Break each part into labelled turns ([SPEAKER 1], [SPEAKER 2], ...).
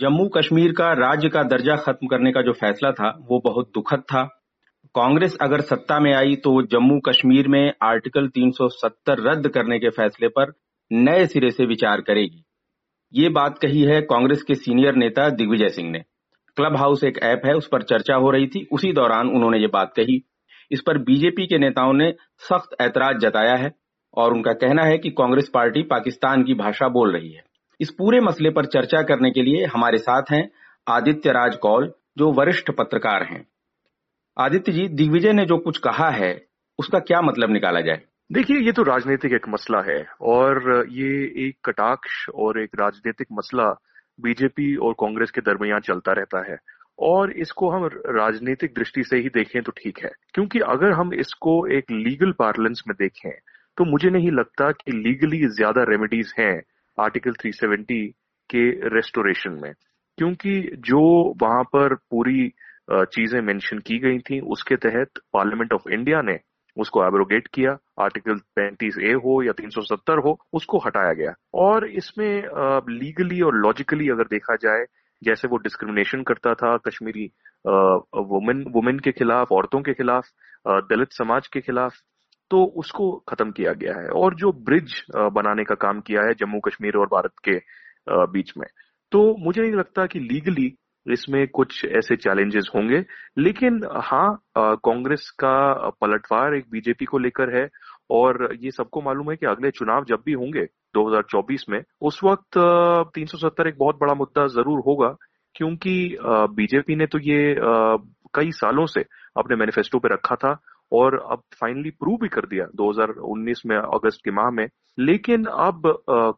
[SPEAKER 1] जम्मू कश्मीर का राज्य का दर्जा खत्म करने का जो फैसला था, वो बहुत दुखद था। कांग्रेस अगर सत्ता में आई तो जम्मू कश्मीर में आर्टिकल 370 रद्द करने के फैसले पर नए सिरे से विचार करेगी। ये बात कही है कांग्रेस के सीनियर नेता दिग्विजय सिंह ने। क्लब हाउस एक ऐप है, उस पर चर्चा हो रही थी, उसी दौरान उन्होंने ये बात कही। इस पर बीजेपी के नेताओं ने सख्त ऐतराज जताया है और उनका कहना है कि कांग्रेस पार्टी पाकिस्तान की भाषा बोल रही है। इस पूरे मसले पर चर्चा करने के लिए हमारे साथ हैं आदित्य राज कौल जो वरिष्ठ पत्रकार हैं। आदित्य जी, दिग्विजय ने जो कुछ कहा है, उसका क्या मतलब निकाला जाए?
[SPEAKER 2] देखिए, ये तो राजनीतिक एक मसला है, और ये एक कटाक्ष और एक राजनीतिक मसला बीजेपी और कांग्रेस के दरमियान चलता रहता है, और इसको हम राजनीतिक दृष्टि से ही देखें तो ठीक है, क्योंकि अगर हम इसको एक लीगल पार्लेंस में देखें तो मुझे नहीं लगता कि लीगली ज़्यादा रेमेडीज हैं आर्टिकल 370 के रेस्टोरेशन में। क्योंकि जो वहाँ पर पूरी चीज़ें मेंशन की गई थी, उसके तहत पार्लियामेंट ऑफ़ इंडिया ने उसको एब्रोगेट किया। आर्टिकल 35 ए हो या 370 हो, उसको हटाया गया। और इसमें लीगली और लॉजिकली अगर देखा जाए, जैसे वो डिस्क्रिमिनेशन करता था कश्मीरी वुमेन वुमेन के खिलाफ, औरतों के खिलाफ दलित समाज के खिलाफ तो उसको खत्म किया गया है। और जो ब्रिज बनाने का काम किया है जम्मू कश्मीर और भारत के बीच में। तो मुझे नहीं लगता कि लीगली इसमें कुछ ऐसे चैलेंजेस होंगे। लेकिन हाँ कांग्रेस का पलटवार एक बीजेपी को लेकर है। और ये सबको मालूम है कि अगले चुनाव जब भी होंगे 2024 में, उस वक्त 370 एक बहुत बड़ा मुद्दा ज़रूर होगा। क्योंकि बीजेपी ने तो ये कई सालों से अपने मैनिफेस्टो पे रखा था। और अब फाइनली प्रूव भी कर दिया 2019 में, अगस्त के माह में। लेकिन अब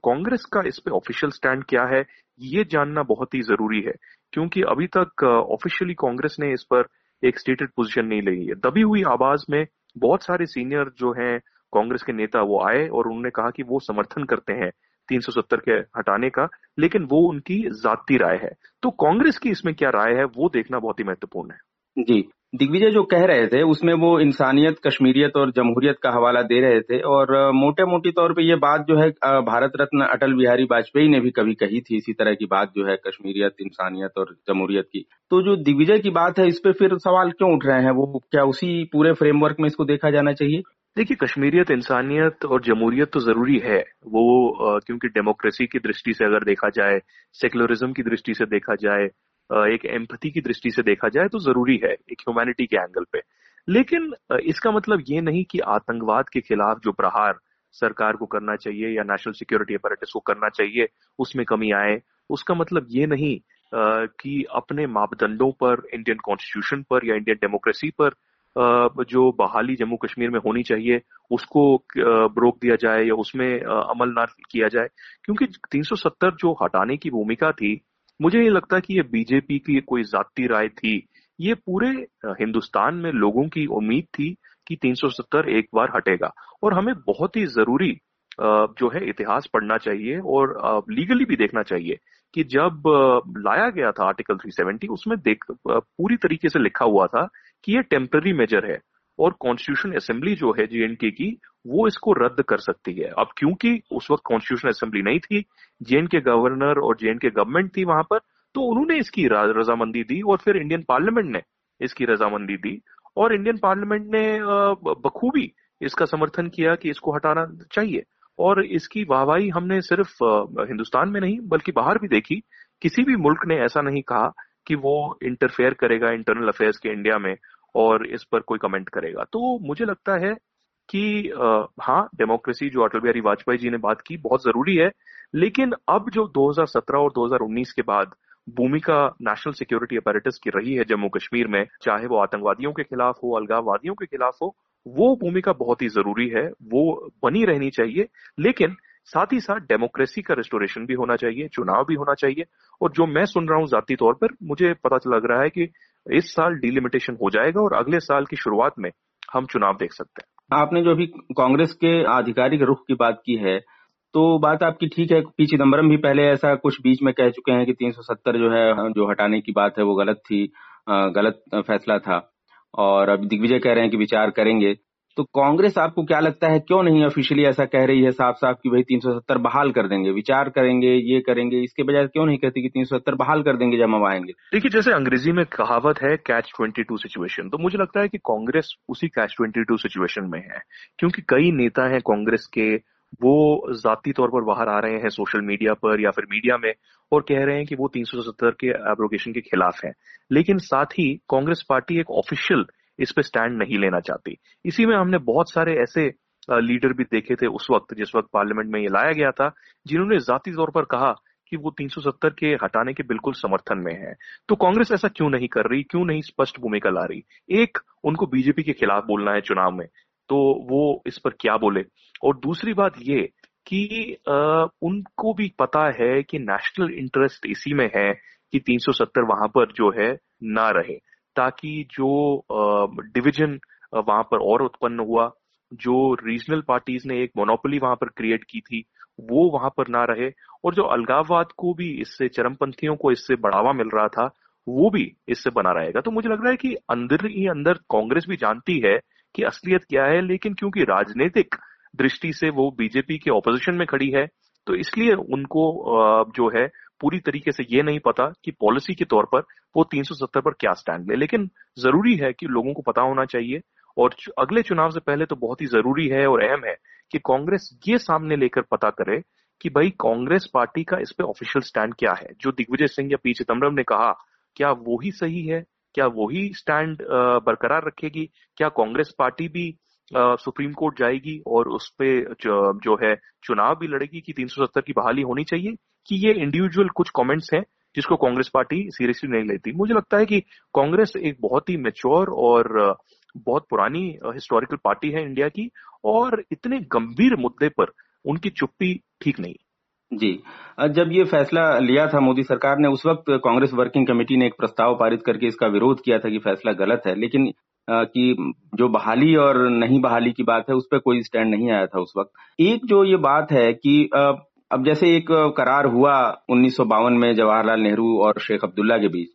[SPEAKER 2] कांग्रेस का इस पे ऑफिशियल स्टैंड क्या है, ये जानना बहुत ही ज़रूरी है, क्योंकि अभी तक ऑफिशियली कांग्रेस ने इस पर एक स्टेटेड पोजीशन नहीं ली है। दबी हुई आवाज़ में बहुत सारे सीनियर जो हैं, कांग्रेस के नेता वो आए और उन्होंने कहा कि वो समर्थन करते हैं 370 के हटाने का, लेकिन वो उनकी जाती राय है। तो कांग्रेस की इसमें क्या राय है, वो देखना बहुत ही महत्वपूर्ण है।
[SPEAKER 1] जी। दिग्विजय जो कह रहे थे, उसमें वो इंसानियत, कश्मीरियत और जमहूरियत का हवाला दे रहे थे और मोटे मोटी तौर पे ये बात जो है भारत रत्न अटल बिहारी वाजपेयी ने भी कभी कही थी, इसी तरह की बात जो है कश्मीरियत, इंसानियत और जमहूरियत की। तो जो दिग्विजय की बात है, इस पे फिर सवाल क्यों उठ रहे हैं? वो क्या उसी पूरे फ्रेमवर्क में इसको देखा जाना चाहिए?
[SPEAKER 2] देखिए, कश्मीरियत, इंसानियत और जमहूरियत तो ज़रूरी है। वो क्योंकि डेमोक्रेसी की दृष्टि से अगर देखा जाए सेकुलरिज्म की दृष्टि से देखा जाए एक एम्पथी की दृष्टि से देखा जाए तो ज़रूरी है, एक ह्यूमैनिटी के एंगल पे। लेकिन इसका मतलब ये नहीं कि आतंकवाद के खिलाफ जो प्रहार सरकार को करना चाहिए या नेशनल सिक्योरिटी अपरेटिस को करना चाहिए, उसमें कमी आए। उसका मतलब ये नहीं कि अपने मापदंडों पर इंडियन कॉन्स्टिट्यूशन पर या इंडियन डेमोक्रेसी पर जो बहाली जम्मू कश्मीर में होनी चाहिए, उसको रोक दिया जाए या उसमें अमल ना किया जाए। क्योंकि 370 जो हटाने की भूमिका थी मुझे नहीं लगता कि ये बीजेपी की कोई जाती राय थी। ये पूरे हिंदुस्तान में लोगों की उम्मीद थी कि 370 एक बार हटेगा। और हमें बहुत ही ज़रूरी जो है इतिहास पढ़ना चाहिए और लीगली भी देखना चाहिए कि जब लाया गया था आर्टिकल 370 उसमें देख पूरी तरीके से लिखा हुआ था कि ये टेम्पररी मेजर है। और कॉन्स्टिट्यूशन असेंबली जो है जेएनके की, वो इसको रद्द कर सकती है। अब क्योंकि उस वक्त कॉन्स्टिट्यूशन असेंबली नहीं थी जेएनके गवर्नर और जेएनके गवर्नमेंट थी वहाँ पर तो उन्होंने इसकी रजामंदी दी और फिर इंडियन पार्लियामेंट ने इसकी रजामंदी दी। और इंडियन पार्लियामेंट ने बखूबी इसका समर्थन किया कि इसको हटाना चाहिए। और इसकी वाहवाही हमने सिर्फ़ हिंदुस्तान में नहीं, बल्कि बाहर भी देखी। किसी भी मुल्क ने ऐसा नहीं कहा कि वो इंटरफेयर करेगा इंटरनल अफेयर्स के इंडिया में। और इस पर कोई कमेंट करेगा। तो मुझे लगता है कि हाँ डेमोक्रेसी जो अटल बिहारी वाजपेयी जी ने बात की, बहुत ज़रूरी है। लेकिन अब जो 2017 और 2019 के बाद भूमिका नेशनल सिक्योरिटी अपैरेटस की रही है जम्मू कश्मीर में, चाहे वो आतंकवादियों के खिलाफ हो, अलगाववादियों के खिलाफ हो, वो भूमिका बहुत ही ज़रूरी है। वो बनी रहनी चाहिए, लेकिन साथ ही साथ डेमोक्रेसी का रेस्टोरेशन भी होना चाहिए, चुनाव भी होना चाहिए। और जो मैं सुन रहा हूँ जाती तौर पर, मुझे पता लग रहा है कि इस साल डिलिमिटेशन हो जाएगा और अगले साल की शुरुआत में हम चुनाव देख सकते
[SPEAKER 1] हैं। आपने जो अभी कांग्रेस के आधिकारिक रुख की बात की है तो बात आपकी ठीक है, पी चिदम्बरम भी पहले ऐसा कुछ बीच में कह चुके हैं कि 370 जो है, जो हटाने की बात है, वो गलत थी गलत फैसला था। और अब दिग्विजय कह रहे हैं कि विचार करेंगे। तो कांग्रेस आपको क्या लगता है, क्यों नहीं ऑफिशियली ऐसा कह रही है साफ़ साफ़ कि भाई 370 बहाल कर देंगे, विचार करेंगे, ये करेंगे, इसके बजाय क्यों नहीं कहती कि 370 बहाल कर देंगे जब हम आएँगे?
[SPEAKER 2] देखिए, जैसे अंग्रेज़ी में कहावत है कैच 22 सिचुएशन तो मुझे लगता है कि कांग्रेस उसी कैच 22 सिचुएशन में है, क्योंकि कई नेता हैं कांग्रेस के, वो जाती तौर पर बाहर आ रहे हैं सोशल मीडिया पर या फिर मीडिया में, और कह रहे हैं कि वो 370 के एब्रोगेशन के खिलाफ हैं। लेकिन साथ ही कांग्रेस पार्टी एक ऑफिशियल इस पे स्टैंड नहीं लेना चाहती। इसी में हमने बहुत सारे ऐसे लीडर भी देखे थे उस वक्त जिस वक्त पार्लियामेंट में ये लाया गया था जिन्होंने जाती तौर पर कहा कि वो 370 के हटाने के बिल्कुल समर्थन में है। तो कांग्रेस ऐसा क्यों नहीं कर रही? क्यों नहीं स्पष्ट भूमिका ला रही? एक उनको बीजेपी के खिलाफ बोलना है चुनाव में तो वो इस पर क्या बोले? और दूसरी बात ये कि आ, उनको भी पता है कि नेशनल इंटरेस्ट इसी में है कि 370 वहाँ पर जो है ना रहे। ताकि जो डिवीज़न वहाँ पर और उत्पन्न हुआ, जो रीजनल पार्टीज़ ने एक मोनोपोली वहाँ पर क्रिएट की थी, वो वहाँ पर ना रहे और जो अलगाववाद को भी इससे, चरमपंथियों को इससे बढ़ावा मिल रहा था, वो भी इससे बना रहेगा। तो मुझे लग रहा है कि अंदर ही अंदर कांग्रेस भी जानती है कि असलियत क्या है, लेकिन क्योंकि राजनीतिक दृष्टि से वो बीजेपी के ऑपोजिशन में खड़ी है तो इसलिए उनको जो है पूरी तरीके से ये नहीं पता कि पॉलिसी के तौर पर वो 370 पर क्या स्टैंड ले। लेकिन ज़रूरी है कि लोगों को पता होना चाहिए और अगले चुनाव से पहले तो बहुत ही ज़रूरी है और अहम है कि कांग्रेस ये सामने लेकर पता करे कि भाई कांग्रेस पार्टी का इस पे ऑफिशियल स्टैंड क्या है। जो दिग्विजय सिंह या पी चिदम्बरम ने कहा, क्या वो ही सही है? क्या वही स्टैंड बरकरार रखेगी? क्या कांग्रेस पार्टी भी सुप्रीम कोर्ट जाएगी और उस पर जो है, चुनाव भी लड़ेगी कि 370 की बहाली होनी चाहिए, कि ये इंडिविजुअल कुछ कमेंट्स हैं जिसको कांग्रेस पार्टी सीरियसली नहीं लेती। मुझे लगता है कि कांग्रेस एक बहुत ही मेच्योर और बहुत पुरानी हिस्टोरिकल पार्टी है इंडिया की, और इतने गंभीर मुद्दे पर उनकी चुप्पी ठीक नहीं।
[SPEAKER 1] जी। जब ये फैसला लिया था मोदी सरकार ने, उस वक्त कांग्रेस वर्किंग कमेटी ने एक प्रस्ताव पारित करके इसका विरोध किया था कि फैसला गलत है, लेकिन कि जो बहाली और नहीं बहाली की बात है, उस पर कोई स्टैंड नहीं आया था उस वक्त। एक जो ये बात है कि अब जैसे एक करार हुआ उन्नीस सौ बावन में जवाहरलाल नेहरू और शेख अब्दुल्ला के बीच,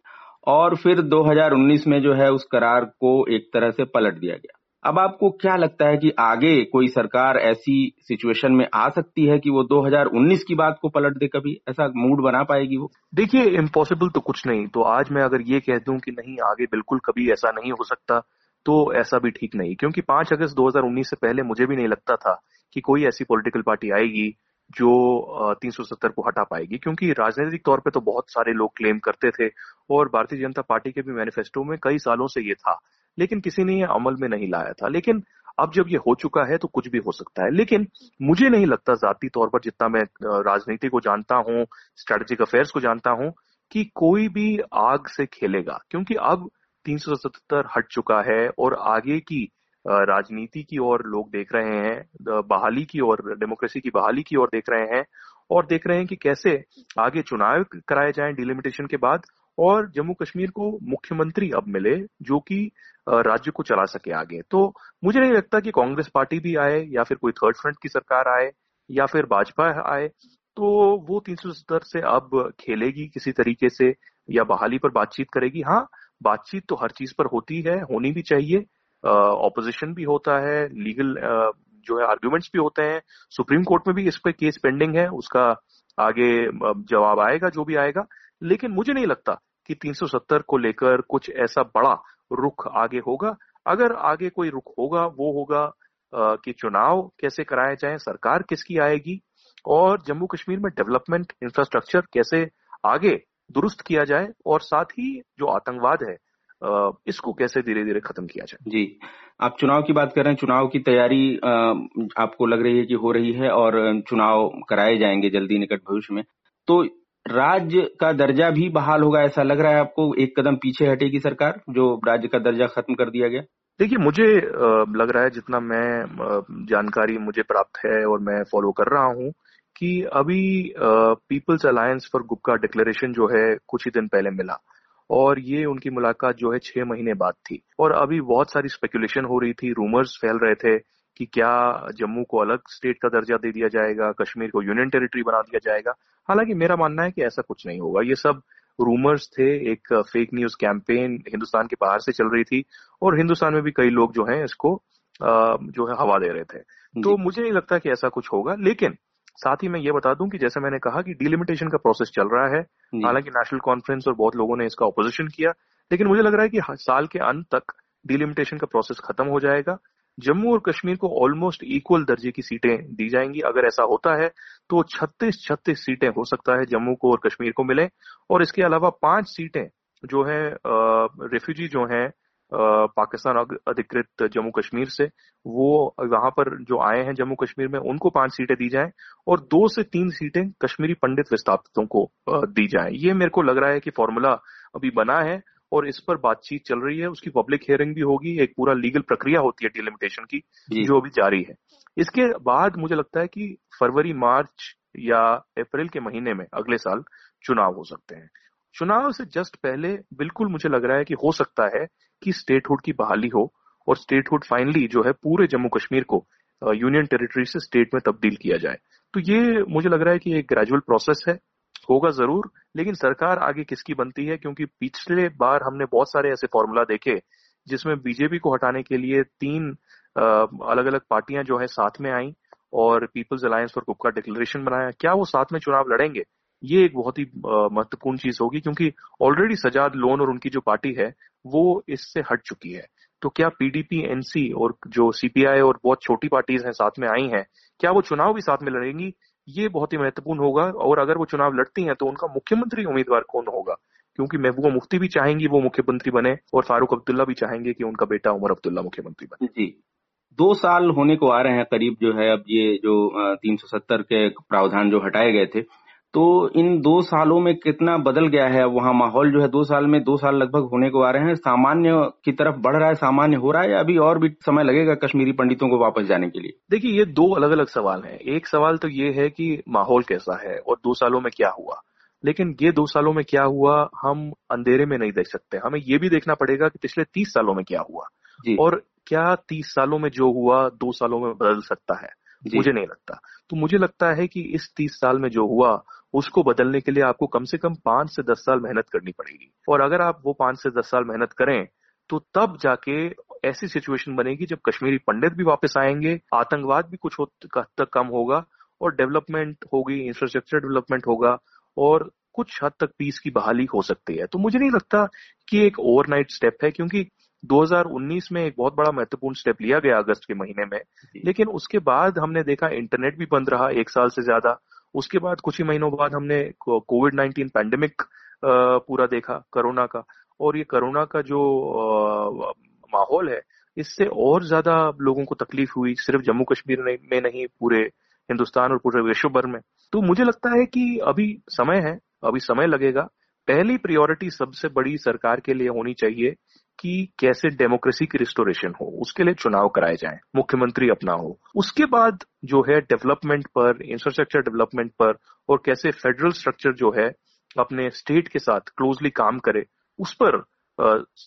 [SPEAKER 1] और फिर 2019 में जो है उस करार को एक तरह से पलट दिया गया। अब आपको क्या लगता है कि आगे कोई सरकार ऐसी सिचुएशन में आ सकती है कि वो 2019 की बात को पलट दे कभी? ऐसा मूड बना पाएगी वो?
[SPEAKER 2] देखिए इम्पॉसिबल तो कुछ नहीं। तो आज मैं अगर ये कह दूँ कि नहीं, आगे बिल्कुल कभी ऐसा नहीं हो सकता तो ऐसा भी ठीक नहीं। क्योंकि पाँच अगस्त 2019 से पहले मुझे भी नहीं लगता था कि कोई ऐसी पॉलिटिकल पार्टी आएगी जो 370 को हटा पाएगी। क्योंकि राजनीतिक तौर पे तो बहुत सारे लोग क्लेम करते थे और भारतीय जनता पार्टी के भी मैनिफेस्टो में कई सालों से ये था। लेकिन किसी ने यह अमल में नहीं लाया था। लेकिन अब जब ये हो चुका है तो कुछ भी हो सकता है। लेकिन मुझे नहीं लगता जाती तौर पर जितना मैं राजनीति को जानता हूँ स्ट्रेटेजिक अफेयर्स को जानता हूँ, कि कोई भी आग से खेलेगा। क्योंकि अब 377 हट चुका है और आगे की राजनीति की ओर लोग देख रहे हैं बहाली की ओर, डेमोक्रेसी की बहाली की ओर देख रहे हैं और देख रहे हैं कि कैसे आगे चुनाव कराए जाएँ डिलिमिटेशन के बाद। और जम्मू कश्मीर को मुख्यमंत्री अब मिले जो कि राज्य को चला सके आगे। तो मुझे नहीं लगता कि कांग्रेस पार्टी भी आए या फिर कोई थर्ड फ्रंट की सरकार आए या फिर भाजपा आए तो वो तीन सौ सत्तर से अब खेलेगी किसी तरीके से या बहाली पर बातचीत करेगी। हाँ बातचीत तो हर चीज़ पर होती है, होनी भी चाहिए। ऑपोजिशन भी होता है लीगल जो है आर्ग्यूमेंट्स भी होते हैं। सुप्रीम कोर्ट में भी इस पर केस पेंडिंग है, उसका आगे जवाब आएगा, जो भी आएगा। लेकिन मुझे नहीं लगता कि 370 को लेकर कुछ ऐसा बड़ा रुख आगे होगा? अगर आगे कोई रुख होगा, वो होगा कि चुनाव कैसे कराए जाए, सरकार किसकी आएगी? और जम्मू कश्मीर में डेवलपमेंट इंफ्रास्ट्रक्चर कैसे आगे दुरुस्त किया जाए? और साथ ही जो आतंकवाद है इसको कैसे धीरे धीरे खत्म किया जाए?
[SPEAKER 1] जी। आप चुनाव की बात कर रहे हैं, चुनाव की तैयारी आपको लग रही है कि हो रही है और चुनाव कराए जाएँगे जल्दी निकट भविष्य में। तो राज्य का दर्जा भी बहाल होगा, ऐसा लग रहा है आपको? एक कदम पीछे हटेगी सरकार, जो राज्य का दर्जा खत्म कर दिया गया?
[SPEAKER 2] देखिए, मुझे लग रहा है जितना मैं जानकारी मुझे प्राप्त है और मैं फॉलो कर रहा हूँ कि अभी people's alliance for Gupkar declaration जो है, कुछ ही दिन पहले मिला और ये उनकी मुलाकात जो है छह महीने बाद थी। और अभी बहुत सारी स्पेकुलेशन हो रही थी रूमर्स फैल रहे थे कि क्या जम्मू को अलग स्टेट का दर्जा दे दिया जाएगा, कश्मीर को यूनियन टेरिटरी बना दिया जाएगा। हालाँकि मेरा मानना है कि ऐसा कुछ नहीं होगा। ये सब रूमर्स थे एक फेक न्यूज़ कैंपेन हिंदुस्तान के बाहर से चल रही थी और हिंदुस्तान में भी कई लोग जो हैं इसको जो है हवा दे रहे थे। तो मुझे नहीं लगता कि ऐसा कुछ होगा लेकिन साथ ही मैं ये बता दूँ कि जैसे मैंने कहा कि डिलिमिटेशन का प्रोसेस चल रहा है। हालाँकि नेशनल कॉन्फ्रेंस और बहुत लोगों ने इसका ऑपोजिशन किया लेकिन मुझे लग रहा है कि साल के अंत तक डिलिमिटेशन का प्रोसेस खत्म हो जाएगा। जम्मू और कश्मीर को ऑलमोस्ट इक्वल दर्जे की सीटें दी जाएँगी। अगर ऐसा होता है तो 36 36 सीटें हो सकता है जम्मू को और कश्मीर को मिले। और इसके अलावा पाँच सीटें जो है रेफ्यूजी जो है पाकिस्तान अधिकृत जम्मू कश्मीर से वो वहाँ पर जो आए हैं जम्मू कश्मीर में उनको पाँच सीटें दी जाएँ और दो से तीन सीटें कश्मीरी पंडित विस्थापितों को दी जाएँ। ये मेरे को लग रहा है कि फॉर्मूला अभी बना है और इस पर बातचीत चल रही है। उसकी पब्लिक हियरिंग भी होगी एक पूरा लीगल प्रक्रिया होती है डिलिमिटेशन की जो अभी जारी है। इसके बाद मुझे लगता है कि फरवरी, मार्च या अप्रैल के महीने में अगले साल चुनाव हो सकते हैं। चुनाव से जस्ट पहले बिल्कुल मुझे लग रहा है कि हो सकता है कि स्टेटहुड की बहाली हो और स्टेटहुड फाइनली जो है पूरे जम्मू कश्मीर को यूनियन टेरिटरी से स्टेट में तब्दील किया जाए। तो ये मुझे लग रहा है कि एक ग्रेजुअल प्रोसेस है, होगा ज़रूर, लेकिन सरकार आगे किसकी बनती है? क्योंकि पिछले बार हमने बहुत सारे ऐसे फॉर्मूला देखे जिसमें बीजेपी को हटाने के लिए तीन अलग अलग पार्टियाँ जो है साथ में आई और पीपल्स अलायंस फॉर कुक का डिक्लेरेशन बनाया। क्या वो साथ में चुनाव लड़ेंगे? ये एक बहुत ही महत्वपूर्ण चीज़ होगी क्योंकि ऑलरेडी सजाद लोन और उनकी जो पार्टी है, वो इससे हट चुकी है। तो क्या पीडीपी एनसी और जो सीपीआई और बहुत छोटी पार्टीज़ हैं साथ में आई हैं, क्या वो चुनाव भी साथ में लड़ेंगी? ये बहुत ही महत्वपूर्ण होगा और अगर वो चुनाव लड़ती हैं तो उनका मुख्यमंत्री उम्मीदवार कौन होगा? क्योंकि महबूबा मुफ्ती भी चाहेंगी वो मुख्यमंत्री बने और फारूक अब्दुल्ला भी चाहेंगे कि उनका बेटा उमर अब्दुल्ला मुख्यमंत्री बने।
[SPEAKER 1] जी। दो साल होने को आ रहे हैं करीब जो है अब ये जो तीन सौ सत्तर के प्रावधान जो हटाए गए थे। तो इन दो सालों में कितना बदल गया है? वहाँ माहौल जो है दो साल में दो साल लगभग होने को आ रहे हैं। सामान्य की तरफ़ बढ़ रहा है सामान्य हो रहा है या अभी और भी समय लगेगा कश्मीरी पंडितों को वापस जाने के लिए?
[SPEAKER 2] देखिए ये दो अलग अलग सवाल हैं। एक सवाल तो ये है कि माहौल कैसा है और दो सालों में क्या हुआ? लेकिन ये दो सालों में क्या हुआ हम अंधेरे में नहीं देख सकते। हमें ये भी देखना पड़ेगा कि पिछले तीस सालों में क्या हुआ। और क्या तीस सालों में जो हुआ दो सालों में बदल सकता है? मुझे नहीं लगता। तो मुझे लगता है कि इस तीस साल में जो हुआ उसको बदलने के लिए आपको कम से कम पाँच से दस साल मेहनत करनी पड़ेगी। और अगर आप वो पाँच से दस साल मेहनत करें तो तब जाके ऐसी सिचुएशन बनेगी जब कश्मीरी पंडित भी वापस आएँगे आतंकवाद भी कुछ हद तक कम होगा और डेवलपमेंट होगी इंफ्रास्ट्रक्चर डेवलपमेंट होगा और कुछ हद तक पीस की बहाली हो सकती है। तो मुझे नहीं लगता कि एक ओवरनाइट स्टेप है क्योंकि 2019 में एक बहुत बड़ा महत्वपूर्ण स्टेप लिया गया अगस्त के महीने में। लेकिन उसके बाद हमने देखा इंटरनेट भी बंद रहा एक साल से ज़्यादा। उसके बाद कुछ ही महीनों बाद हमने कोविड नाइन्टीन पैंडेमिक पूरा देखा कोरोना का। और ये कोरोना का जो माहौल है इससे और ज़्यादा लोगों को तकलीफ़ हुई। सिर्फ़ जम्मू कश्मीर में नहीं पूरे हिंदुस्तान और पूरे विश्व भर में। तो मुझे लगता है कि अभी समय है अभी समय लगेगा। पहली प्रायोरिटी सबसे बड़ी सरकार के लिए होनी चाहिए। कि कैसे डेमोक्रेसी की रिस्टोरेशन हो, उसके लिए चुनाव कराए जाएँ, मुख्यमंत्री अपना हो। उसके बाद जो है डेवलपमेंट पर इंफ्रास्ट्रक्चर डेवलपमेंट पर, और कैसे फेडरल स्ट्रक्चर जो है अपने स्टेट के साथ क्लोजली काम करे, उस पर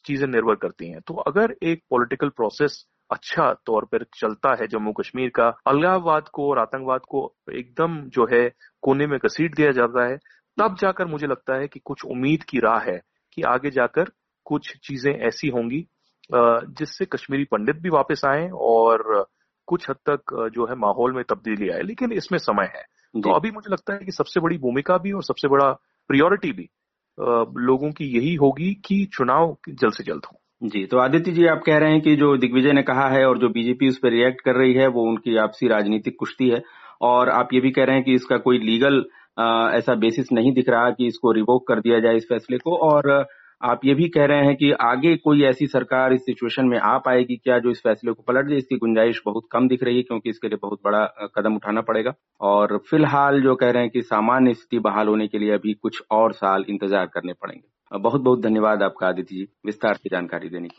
[SPEAKER 2] चीज़ें निर्भर करती हैं। तो अगर एक पॉलिटिकल प्रोसेस अच्छा तौर पर चलता है जम्मू कश्मीर का अलगाववाद को और आतंकवाद को एकदम जो है कोने में घसीट दिया जाता है, तब जाकर मुझे लगता है कि कुछ उम्मीद की राह है कि आगे जाकर कुछ चीज़ें ऐसी होंगी जिससे कश्मीरी पंडित भी वापस आए और कुछ हद तक जो है माहौल में तब्दीली आए। लेकिन इसमें समय है। तो अभी मुझे लगता है कि सबसे बड़ी भूमिका भी और सबसे बड़ा प्रियोरिटी भी लोगों की यही होगी कि चुनाव जल्द से जल्द हो।
[SPEAKER 1] जी तो आदित्य जी आप कह रहे हैं कि जो दिग्विजय ने कहा है और जो बीजेपी उस पर रिएक्ट कर रही है वो उनकी आपसी राजनीतिक कुश्ती है। और आप ये भी कह रहे हैं कि इसका कोई लीगल ऐसा बेसिस नहीं दिख रहा कि इसको रिवोक कर दिया जाए इस फैसले को। और आप ये भी कह रहे हैं कि आगे कोई ऐसी सरकार इस सिचुएशन में आ पाएगी क्या जो इस फैसले को पलट दे? इसकी गुंजाइश बहुत कम दिख रही है क्योंकि इसके लिए बहुत बड़ा कदम उठाना पड़ेगा। और फ़िलहाल जो कह रहे हैं कि सामान्य स्थिति बहाल होने के लिए अभी कुछ और साल इंतज़ार करने पड़ेंगे। बहुत बहुत धन्यवाद आपका, आदित्य जी, विस्तार से जानकारी देने की